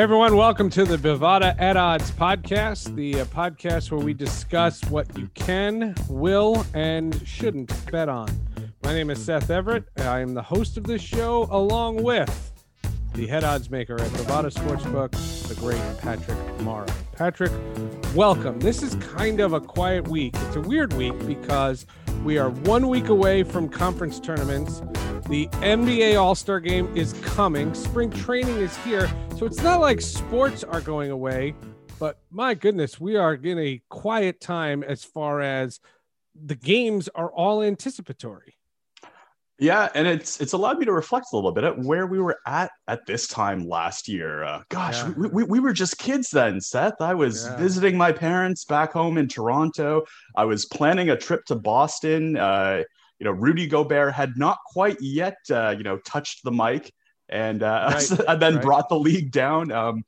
Everyone, welcome to the Bovada at Odds podcast, the uh, podcast where we discuss what you can, will, and shouldn't bet on. My name is Seth Everett. I am the host of this show, along with the head odds maker at Bovada Sportsbook, the great Patrick Morrow. Patrick, welcome. This is kind of a quiet week. It's a weird week because we are one week away from conference tournaments. The NBA All Star game is coming. Spring training is here. So it's not like sports are going away, but my goodness, we are in a quiet time as far as the games are all anticipatory. Yeah, and it's it's allowed me to reflect a little bit at where we were at at this time last year. Uh, gosh, yeah. we, we, we were just kids then, Seth. I was yeah. visiting my parents back home in Toronto. I was planning a trip to Boston. Uh, you know, Rudy Gobert had not quite yet, uh, you know, touched the mic and, uh, right. and then right. brought the league down. Um,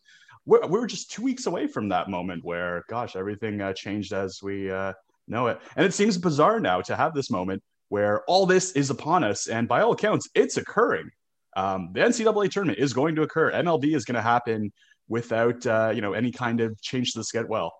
we were just two weeks away from that moment where, gosh, everything uh, changed as we uh, know it. And it seems bizarre now to have this moment where all this is upon us. And by all accounts, it's occurring. Um, the NCAA tournament is going to occur. MLB is going to happen without, uh, you know, any kind of change to the schedule. Well,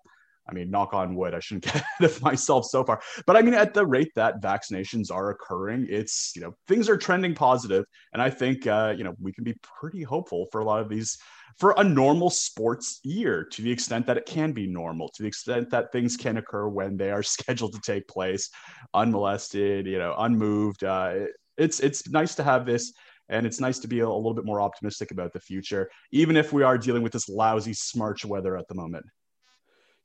I mean, knock on wood, I shouldn't get ahead of myself so far. But I mean, at the rate that vaccinations are occurring, it's, you know, things are trending positive. And I think, uh, you know, we can be pretty hopeful for a lot of these, for a normal sports year to the extent that it can be normal, to the extent that things can occur when they are scheduled to take place unmolested, you know, unmoved. Uh, it's, it's nice to have this and it's nice to be a, little bit more optimistic about the future, even if we are dealing with this lousy smarch weather at the moment.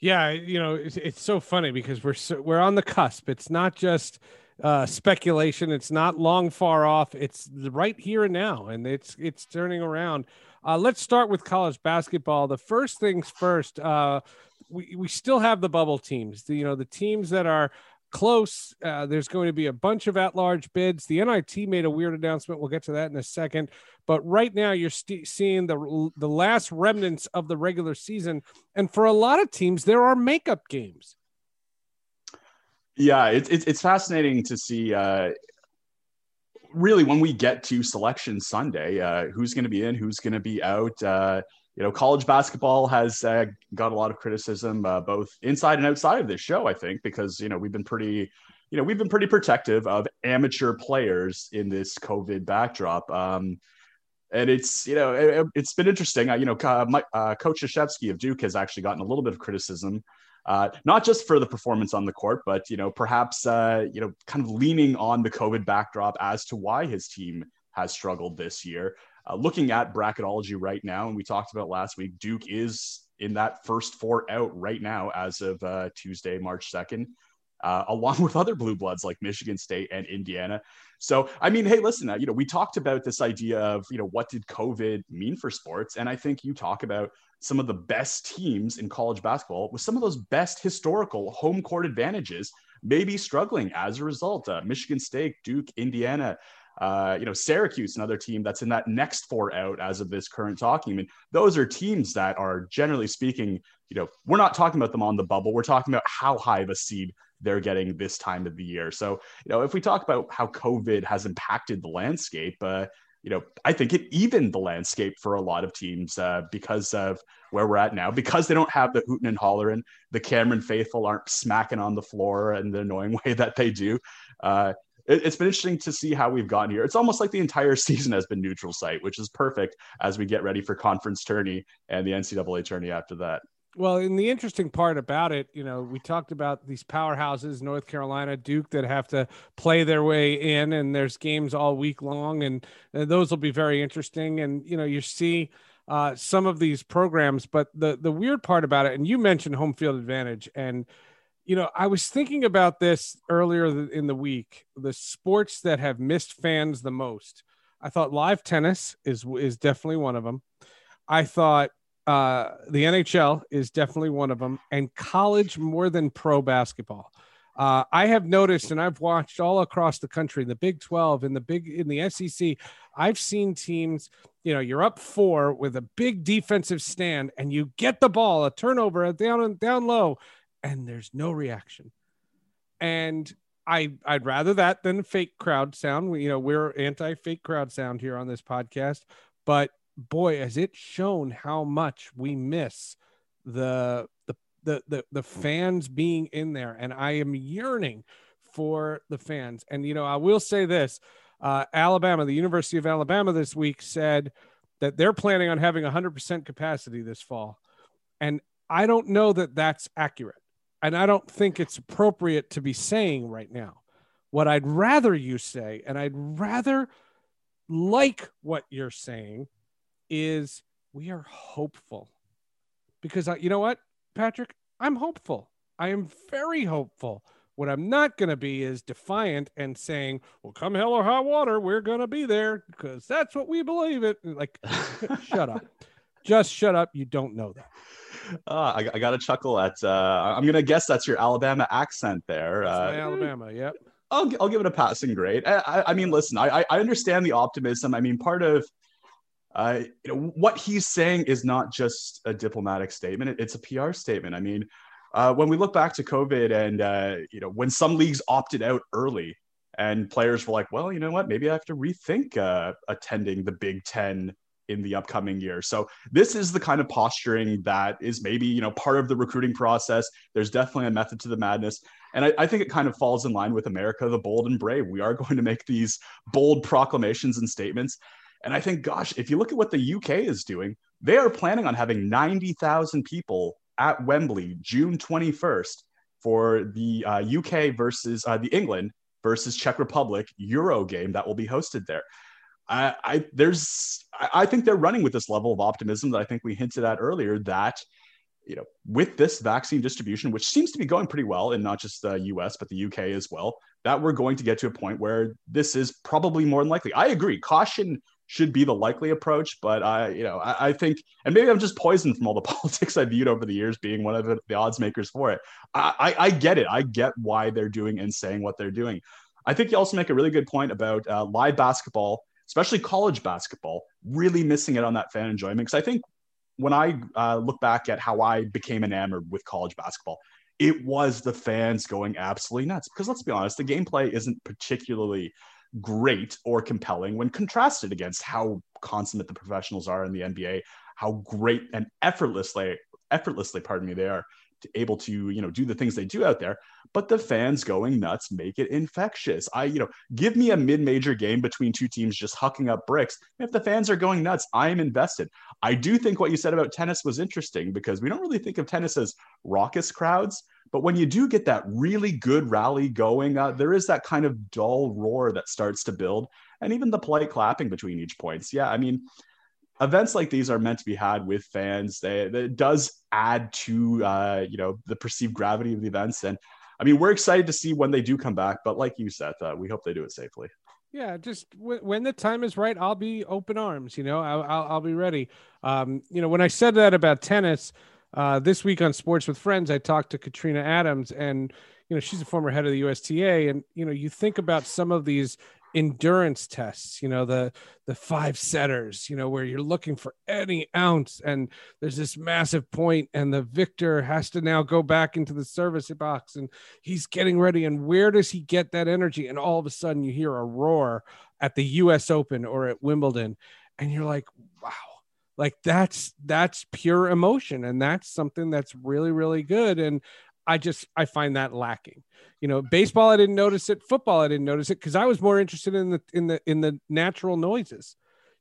Yeah, you know, it's, it's so funny because we're so, we're on the cusp. It's not just uh, speculation. It's not long far off. It's right here and now, and it's it's turning around. Uh, let's start with college basketball. The first things first. Uh, we we still have the bubble teams. The, you know, the teams that are close. Uh, there's going to be a bunch of at-large bids. The NIT made a weird announcement. We'll get to that in a second. But right now, you're st- seeing the the last remnants of the regular season, and for a lot of teams, there are makeup games. Yeah, it's it's, it's fascinating to see. Uh, really, when we get to Selection Sunday, uh, who's going to be in, who's going to be out. You know, college basketball has uh, got a lot of criticism, uh, both inside and outside of this show. I think because you know we've been pretty, you know, we've been pretty protective of amateur players in this COVID backdrop. Um, and it's you know it, has been interesting. Uh, you know, uh, my, uh, Coach Krzyzewski of Duke has actually gotten a little bit of criticism, uh, not just for the performance on the court, but you know perhaps you know kind of leaning on the COVID backdrop as to why his team has struggled this year. Uh, looking at bracketology right now, and we talked about last week, Duke is in that first four out right now as of uh, Tuesday, March 2nd, uh, along with other blue bloods like Michigan State and Indiana. So, I mean, hey, listen, uh, you know, we talked about this idea of, you know, what did COVID mean for sports? And I think you talk about some of the best teams in college basketball with some of those best historical home court advantages maybe struggling as a result. Uh, Michigan State, Duke, Indiana, uh, you know, Syracuse, another team that's in that next four out as of this current talking. I mean, those are teams that are generally speaking, you know, we're not talking about them on the bubble. We're talking about how high of a seed they're getting this time of the year. So, you know, if we talk about how COVID has impacted the landscape, uh, you know, I think it evened the landscape for a lot of teams uh, because of where we're at now, because they don't have the hooting and hollering, the Cameron faithful aren't smacking on the floor in the annoying way that they do. Uh, it, has been interesting to see how we've gotten here. It's almost like the entire season has been neutral site, which is perfect as we get ready for conference tourney and the NCAA tourney after that. Well, and the interesting part about it, you know, we talked about these powerhouses, North Carolina, Duke, that have to play their way in, and there's games all week long, and, and those will be very interesting. And you know, you see uh, some of these programs, but the the weird part about it, and you mentioned home field advantage, and you know, I was thinking about this earlier in the week. The sports that have missed fans the most. I thought live tennis is is definitely one of them. I thought uh, the NHL is definitely one of them, and college more than pro basketball. Uh, I have noticed, and I've watched all across the country, the Big Twelve, in the big in the SEC. I've seen teams. You know, you're up four with a big defensive stand, and you get the ball, a turnover, down down low, and there's no reaction. And I I'd rather that than fake crowd sound. We, you know, we're anti fake crowd sound here on this podcast, but boy, has it shown how much we miss the the the the, the fans being in there, and I am yearning for the fans. And you know, I will say this: uh, Alabama, the University of Alabama, this week said that they're planning on having 100% capacity this fall, and I don't know that that's accurate, and I don't think it's appropriate to be saying right now. What I'd rather you say, and I'd rather like what you're saying, is we are hopeful because I, you know what, Patrick, I'm hopeful. I am very hopeful. What I'm not going to be is defiant and saying, "Well, come hell or high water, we're going to be there because that's what we believe it." Like, shut up, just shut up. You don't know that. Uh, I, I got to chuckle at. Uh, I'm going to guess that's your Alabama accent there. Uh, Alabama, yep. I'll, I'll give it a passing grade. I, I, I mean, listen, I, I understand the optimism. I mean, part of uh, you know, what he's saying is not just a diplomatic statement; it's a PR statement. I mean, uh, when we look back to COVID, and uh, you know, when some leagues opted out early, and players were like, "Well, you know what? Maybe I have to rethink uh, attending the Big Ten in the upcoming year." So this is the kind of posturing that is maybe you know part of the recruiting process. There's definitely a method to the madness. And I, I, think it kind of falls in line with America the bold and brave. We are going to make these bold proclamations and statements. And I think, gosh, if you look at what the UK is doing, they are planning on having 90,000 people at Wembley June 21st for the uh, UK versus uh, the England versus Czech Republic Euro game that will be hosted there. I, I there's I think they're running with this level of optimism that I think we hinted at earlier that you know with this vaccine distribution which seems to be going pretty well in not just the US but the UK as well that we're going to get to a point where this is probably more than likely. I agree caution should be the likely approach. But I, you know, I, I, think, and maybe I'm just poisoned from all the politics I've viewed over the years, being one of the, the odds makers for it. I, I, I, get it. I get why they're doing and saying what they're doing. I think you also make a really good point about uh, live basketball, especially college basketball, really missing it on that fan enjoyment. Because I think when I uh, look back at how I became enamored with college basketball, it was the fans going absolutely nuts. Because let's be honest, the gameplay isn't particularly great or compelling when contrasted against how consummate the professionals are in the NBA, how great and effortlessly, effortlessly, pardon me, they are able to you know do the things they do out there but the fans going nuts make it infectious. I you know give me a mid-major game between two teams just hucking up bricks. If the fans are going nuts i am invested. I do think what you said about tennis was interesting because we don't really think of tennis as raucous crowds but when you do get that really good rally going, uh, there is that kind of dull roar that starts to build, and even the polite clapping between each points. Yeah, I mean, events like these are meant to be had with fans. They, it does add to uh, you know the perceived gravity of the events, and I mean, we're excited to see when they do come back. But like you said, uh, we hope they do it safely. Yeah, just w- when the time is right, I'll be open arms. You know, I'll, I'll, I'll be ready. Um, you know, when I said that about tennis uh, this week on Sports with Friends, I talked to Katrina Adams, and you know she's a former head of the USTA, and you know you think about some of these endurance tests you know the the five setters you know where you're looking for any ounce and there's this massive point and the victor has to now go back into the service box and he's getting ready. And where does he get that energy? And all of a sudden you hear a roar at the US Open or at Wimbledon and you're like wow like that's that's pure emotion. And that's something that's really really good. And i just i find that lacking. You know baseball i didn't notice it. Football i didn't notice it because i was more interested in the in the in the natural noises.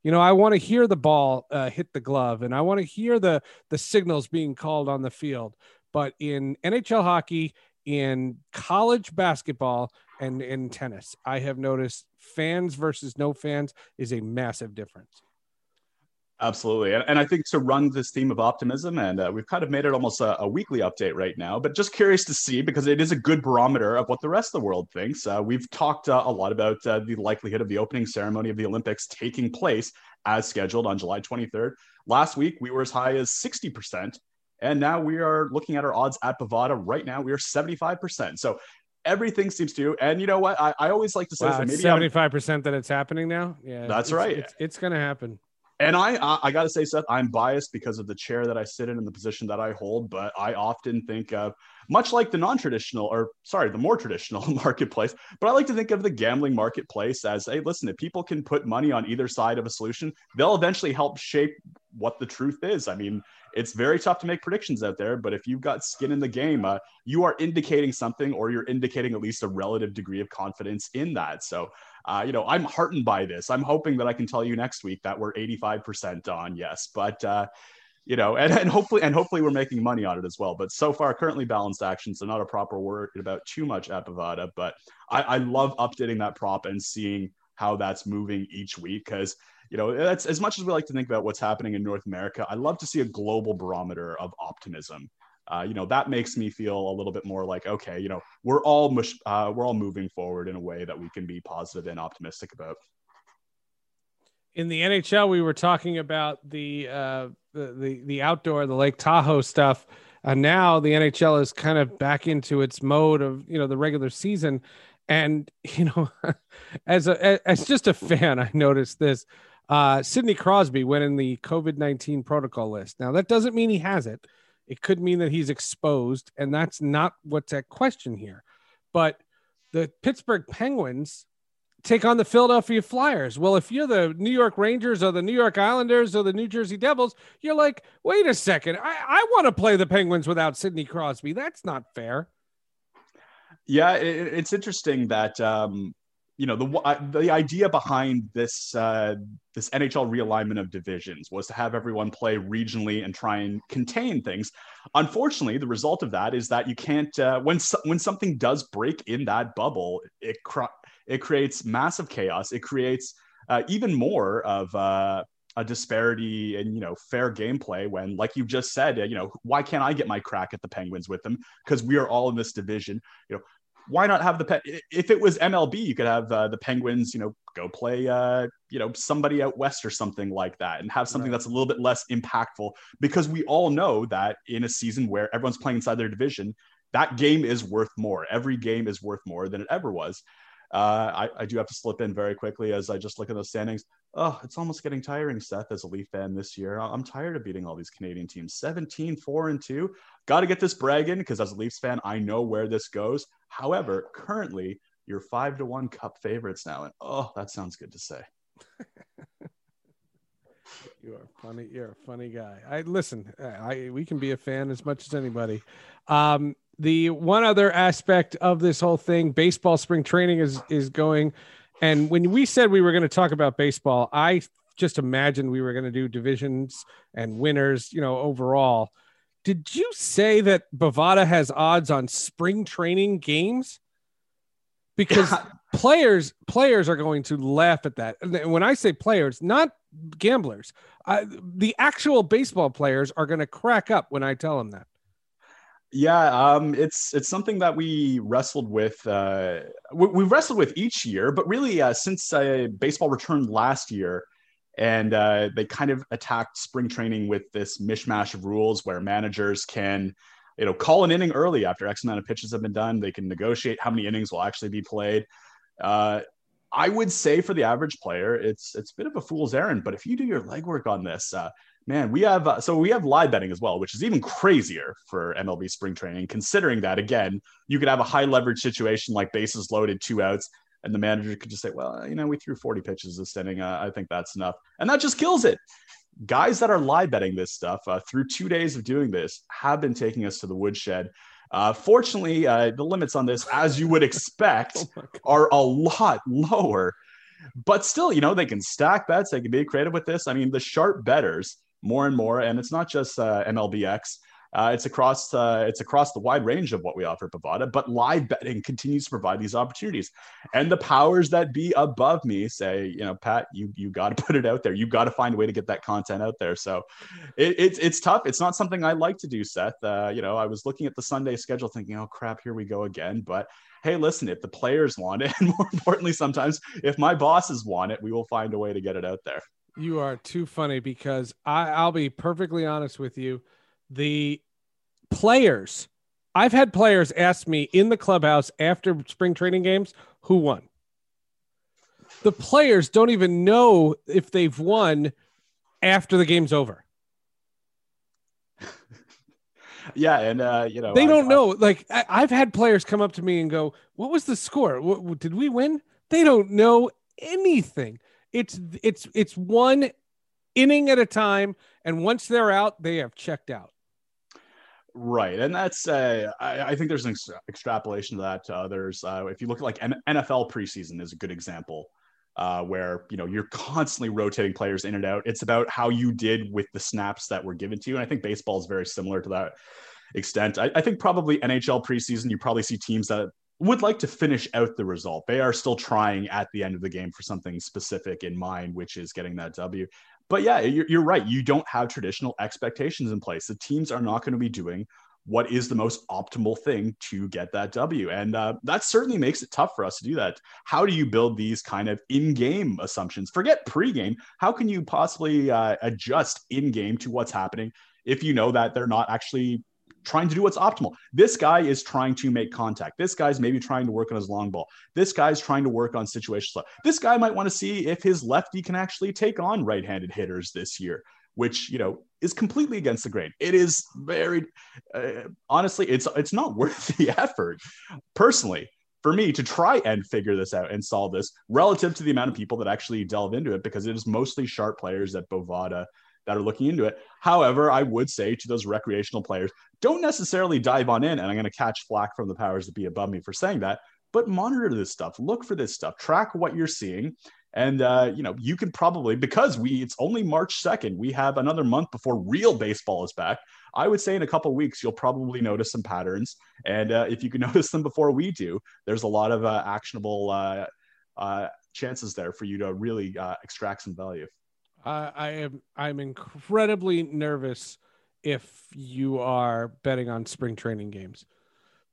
You know i want to hear the ball uh, hit the glove and i want to hear the the signals being called on the field. But in nhl hockey in college basketball and in tennis i have noticed fans versus no fans is a massive difference Absolutely. And, and, I think to run this theme of optimism, and uh, we've kind of made it almost a, a, weekly update right now, but just curious to see because it is a good barometer of what the rest of the world thinks. Uh, we've talked uh, a lot about uh, the likelihood of the opening ceremony of the Olympics taking place as scheduled on July 23rd. Last week, we were as high as 60%. And now we are looking at our odds at Bovada. Right now, we are 75%. So everything seems to. And you know what? I, I alwaly like to say wow, maybe 75% I'm, that it's happening now. Yeah. That's it's, right. It's, it's going to happen and I, I got to say, Seth, I'm biased because of the chair that I sit in and the position that I hold. But I often think of, much like the non-traditional, or sorry, the more traditional marketplace. But I like to think of the gambling marketplace as, hey, listen, if people can put money on either side of a solution, they'll eventually help shape what the truth is. I mean, it's very tough to make predictions out there, but if you've got skin in the game, uh, you are indicating something, or you're indicating at least a relative degree of confidence in that. So uh, you know, I'm heartened by this. I'm hoping that I can tell you next week that we're 85% on yes, but uh, you know, and, and hopefully, and hopefully we're making money on it as well. But so far, currently balanced action, so not a proper word about too much at Bovada, but I, I love updating that prop and seeing how that's moving each week because you know that's as much as we like to think about what's happening in north america i love to see a global barometer of optimism uh, you know that makes me feel a little bit more like okay you know we're all mush, uh, we're all moving forward in a way that we can be positive and optimistic about. In the nhl we were talking about the uh, the, the the outdoor the lake tahoe stuff. And now the nhl is kind of back into its mode of you know the regular season. And you know as a as just a fan i noticed this. Uh sidney crosby went in the covid-19 protocol list. Now that doesn't mean he has it it could mean that he's exposed, and that's not what's at question here. But the Pittsburgh Penguins take on the Philadelphia Flyers. Well, if you're the New York Rangers or the New York Islanders or the New Jersey Devils, you're like, wait a second, I, I want to play the Penguins without Sidney Crosby. That's not fair. Yeah, it, it's interesting that um, you know the the idea behind this uh, this NHL realignment of divisions was to have everyone play regionally and try and contain things. Unfortunately, the result of that is that you can't uh, when when something does break in that bubble, it cr- it creates massive chaos. It creates uh, even more of uh, a disparity in you know fair gameplay when like you just said you know why can't i get my crack at the penguins with them because we are all in this division you know why not have the pet? If it was MLB, you could have uh, the Penguins, you know, go play, uh, you know, somebody out west or something like that, and have something right. that's a little bit less impactful. Because we all know that in a season where everyone's playing inside their division, that game is worth more. Every game is worth more than it ever was. Uh, I, I, do have to slip in very quickly as I just look at those standings. Oh, it's almost getting tiring, Seth, as a Leaf fan this year. I'm tired of beating all these Canadian teams 17, 4, and 2. Got to get this brag in because as a Leafs fan, I know where this goes. However, currently, you're 5 to 1 cup favorites now. And oh, that sounds good to say. you are funny. You're a funny guy. I listen. I we can be a fan as much as anybody. Um, the one other aspect of this whole thing, baseball spring training is is going. And when we said we were going to talk about baseball, I just imagined we were going to do divisions and winners, you know, overall. Did you say that Bovada has odds on spring training games? Because players players are going to laugh at that. And when I say players, not gamblers, I, the actual baseball players are going to crack up when I tell them that. Yeah, um, it's it's something that we wrestled with. Uh, we, we wrestled with each year, but really uh, since uh, baseball returned last year, and uh, they kind of attacked spring training with this mishmash of rules where managers can, you know, call an inning early after X amount of pitches have been done. They can negotiate how many innings will actually be played. Uh, I would say for the average player, it's it's a bit of a fool's errand. But if you do your legwork on this, uh, man, we have uh, so we have live betting as well, which is even crazier for MLB spring training, considering that again, you could have a high leverage situation like bases loaded, two outs, and the manager could just say, well, you know, we threw 40 pitches this inning. Uh, I think that's enough. And that just kills it. Guys that are live betting this stuff uh, through two days of doing this have been taking us to the woodshed. Uh, fortunately, uh, the limits on this, as you would expect, oh are a lot lower. But still, you know, they can stack bets. They can be creative with this. I mean, the sharp betters more and more, and it's not just uh, MLBX. Uh, it's across uh, it's across the wide range of what we offer at Bovada, but live betting continues to provide these opportunities. And the powers that be above me say, you know, Pat, you you got to put it out there. You got to find a way to get that content out there. So it, it's it's tough. It's not something I like to do, Seth. Uh, you know, I was looking at the Sunday schedule, thinking, oh crap, here we go again. But hey, listen, if the players want it, and more importantly, sometimes if my bosses want it, we will find a way to get it out there. You are too funny because I, I'll be perfectly honest with you. The players, I've had players ask me in the clubhouse after spring training games who won. The players don't even know if they've won after the game's over. yeah, and uh, you know they don't I, know. Like I, have had players come up to me and go, "What was the score? What, did we win?" They don't know anything. It's it's it's one inning at a time, and once they're out, they have checked out. Right, and that's uh, I, I, think there's an ex- extrapolation to that to others. Uh, if you look at like N- NFL preseason is a good example, uh, where you know you're constantly rotating players in and out. It's about how you did with the snaps that were given to you, and I think baseball is very similar to that extent. I, I think probably NHL preseason, you probably see teams that would like to finish out the result. They are still trying at the end of the game for something specific in mind, which is getting that W but yeah, you're, you're right. You don't have traditional expectations in place. The teams are not going to be doing what is the most optimal thing to get that W. And uh, that certainly makes it tough for us to do that. How do you build these kind of in game assumptions? Forget pre-game. How can you possibly uh, adjust in game to what's happening if you know that they're not actually trying to do what's optimal. This guy is trying to make contact. This guy's maybe trying to work on his long ball. This guy's trying to work on situations. This guy might want to see if his lefty can actually take on right-handed hitters this year, which you know is completely against the grain. It is very uh, honestly, it's it's not worth the effort. Personally, for me to try and figure this out and solve this relative to the amount of people that actually delve into it because it is mostly sharp players at Bovada that are looking into it. However, I would say to those recreational players, don't necessarily dive on in. And I'm going to catch flack from the powers that be above me for saying that, but monitor this stuff, look for this stuff, track what you're seeing. And uh, you know, you can probably because we it's only March 2nd, we have another month before real baseball is back. I would say in a couple weeks you'll probably notice some patterns, and uh, if you can notice them before we do, there's a lot of uh, actionable uh, uh, chances there for you to really uh, extract some value. I am I'm incredibly nervous if you are betting on spring training games.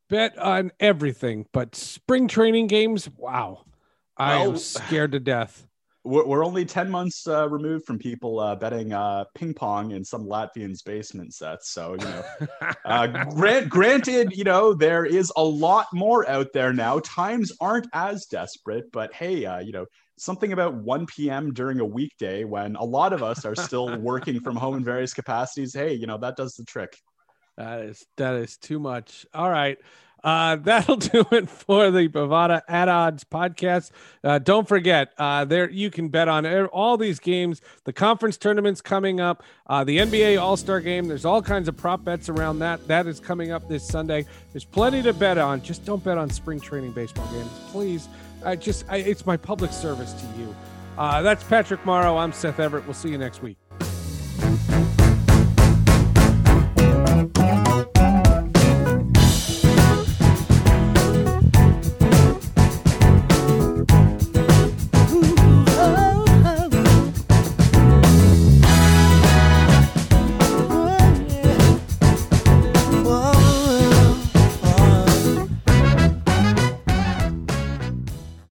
Bet on everything, but spring training games, wow. I am scared to death. We're, we're only 10 months uh, removed from people uh, betting uh, ping pong in some Latvian's basement sets. So, you know, uh, grant, granted, you know, there is a lot more out there now. Times aren't as desperate, but hey, uh, you know, something about 1 p.m. during a weekday when a lot of us are still working from home in various capacities. Hey, you know, that does the trick. That is that is too much. All right. Uh, that'll do it for the Bovada at odds podcast. Uh, don't forget, uh, there you can bet on all these games. The conference tournaments coming up, uh, the NBA All Star Game. There's all kinds of prop bets around that. That is coming up this Sunday. There's plenty to bet on. Just don't bet on spring training baseball games, please. I just, I, it's my public service to you. Uh, that's Patrick Morrow. I'm Seth Everett. We'll see you next week.